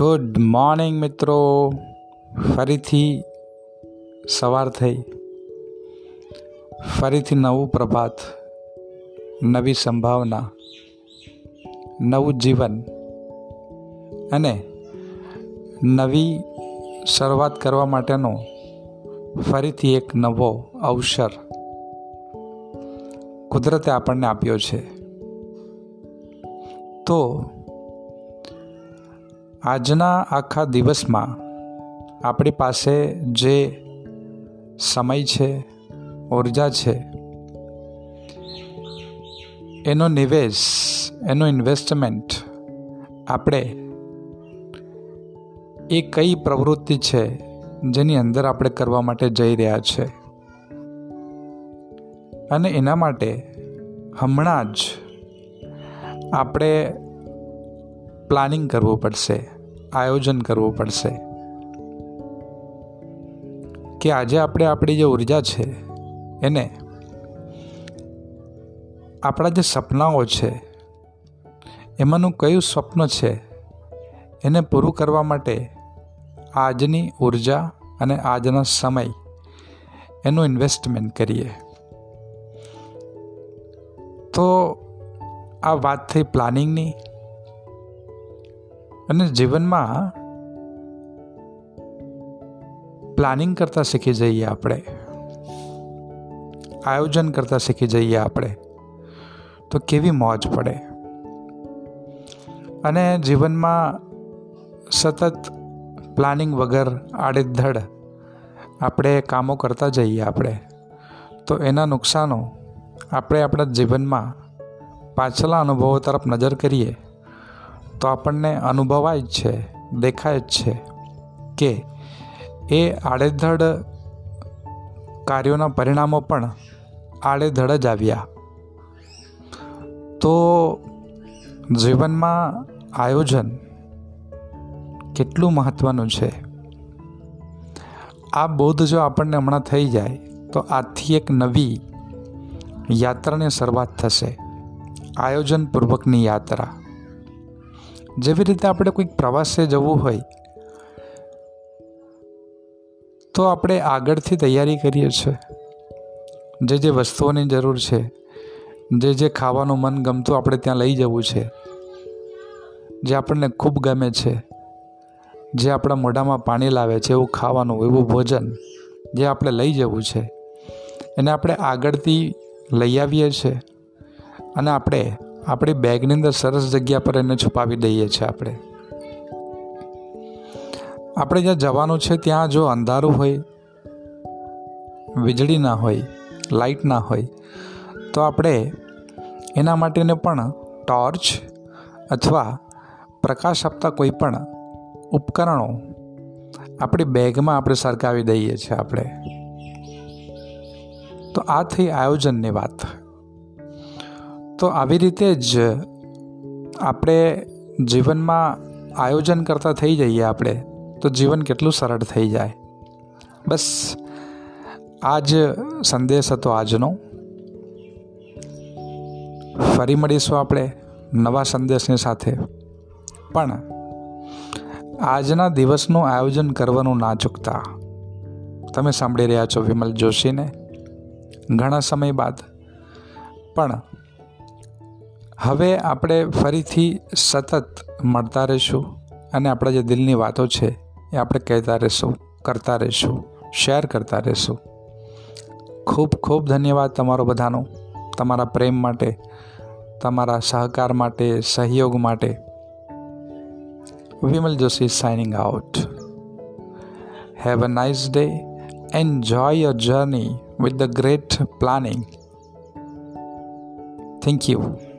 Good morning મિત્રો. ફરીથી સવાર થઈ. ફરીથી નવું પ્રભાત, નવી સંભાવના, નવું જીવન અને નવી શરૂઆત કરવા માટેનો ફરીથી એક નવો અવસર કુદરતે આપણને આપ્યો છે. તો આજના આખા દિવસમાં આપણી પાસે જે સમય છે, ઊર્જા છે, એનો નિવેશ, એનો ઇન્વેસ્ટમેન્ટ આપણે એ કઈ પ્રવૃત્તિ છે જેની અંદર આપણે કરવા માટે જઈ રહ્યા છે. અને એના માટે હમણાં જ આપણે પ્લાનિંગ કરવું પડશે, આયોજન કરવું પડશે. કે આજે આપણે આપણી જે ઊર્જા છે, એને આપણા જે સપનાઓ છે, એમાંનું કયું સ્વપ્ન છે, એને પૂરું કરવા માટે આજની ઊર્જા અને આજનો સમય એનું ઇન્વેસ્ટમેન્ટ કરીએ. તો આ વાત થઈ પ્લાનિંગની અને જીવનમાં પ્લાનિંગ કરતાં શીખી જઈએ આપણે. આયોજન કરતાં શીખી જઈએ આપણે. તો કેવી મોજ પડે. અને જીવનમાં સતત પ્લાનિંગ વગર આડેધડ આપણે કામો કરતા જઈએ આપણે. તો એના નુકસાનો આપણે આપણા જીવનમાં પાછલા અનુભવો તરફ નજર કરીએ. તો આપણને અનુભવાય જ છે, દેખાય જ છે કે એ આડેધડ કાર્યોના પરિણામો પણ આડેધડ જ આવ્યા. તો જીવનમાં આયોજન કેટલું મહત્ત્વનું છે? આ બોધ જો આપણને હમણાં થઈ જાય, તો આથી એક નવી યાત્રાની શરૂઆત થશે. આયોજનપૂર્વકની યાત્રા. જેવી રીતે આપણે કોઈક પ્રવાસે જવું હોય, તો આપણે આગળથી તૈયારી કરીએ છીએ. જે જે વસ્તુઓની જરૂર છે, જે જે ખાવાનું મન ગમતું આપણે ત્યાં લઈ જવું છે, જે આપણને ખૂબ ગમે છે, જે આપણા મોઢામાં પાણી લાવે છે, એવું ખાવાનું, એવું ભોજન જે આપણે લઈ જવું છે, એને આપણે આગળથી લઈ આવીએ છીએ અને આપણે આપણી બેગની અંદર સરસ જગ્યા પર એને છુપાવી દઈએ છીએ આપણે. આપણે જ્યાં જવાનું છે ત્યાં જો અંધારું હોય, વીજળી ના હોય લાઇટ ના હોય, તો આપણે એના માટેને પણ ટોર્ચ અથવા પ્રકાશ આપતા કોઈ પણ ઉપકરણો આપણી બેગમાં આપણે સરકાવી દઈએ છીએ આપણે. તો આ થઈ આયોજનની વાત. તો આવી રીતે જ આપણે જીવનમાં આયોજન કરતા થઈ જઈએ આપણે, તો જીવન કેટલું સરળ થઈ જાય. બસ આ જ સંદેશ હતો આજનો. ફરી મળીશું આપણે નવા સંદેશની સાથે. પણ આજના દિવસનું આયોજન કરવાનું ના ચૂકતા. તમે સાંભળી રહ્યા છો વિમલ જોશીને. ઘણા સમય બાદ. પણ હવે આપણે ફરીથી સતત મળતા રહીશું અને આપણા જે દિલની વાતો છે એ આપણે કહેતા રહીશું, કરતા રહીશું શેર કરતા રહીશું. ખૂબ ખૂબ ધન્યવાદ તમારો બધાનો, તમારા પ્રેમ માટે, તમારા સહકાર માટે, સહયોગ માટે. Vimal Joshi signing out have a nice day enjoy your journey with the great planning thank you.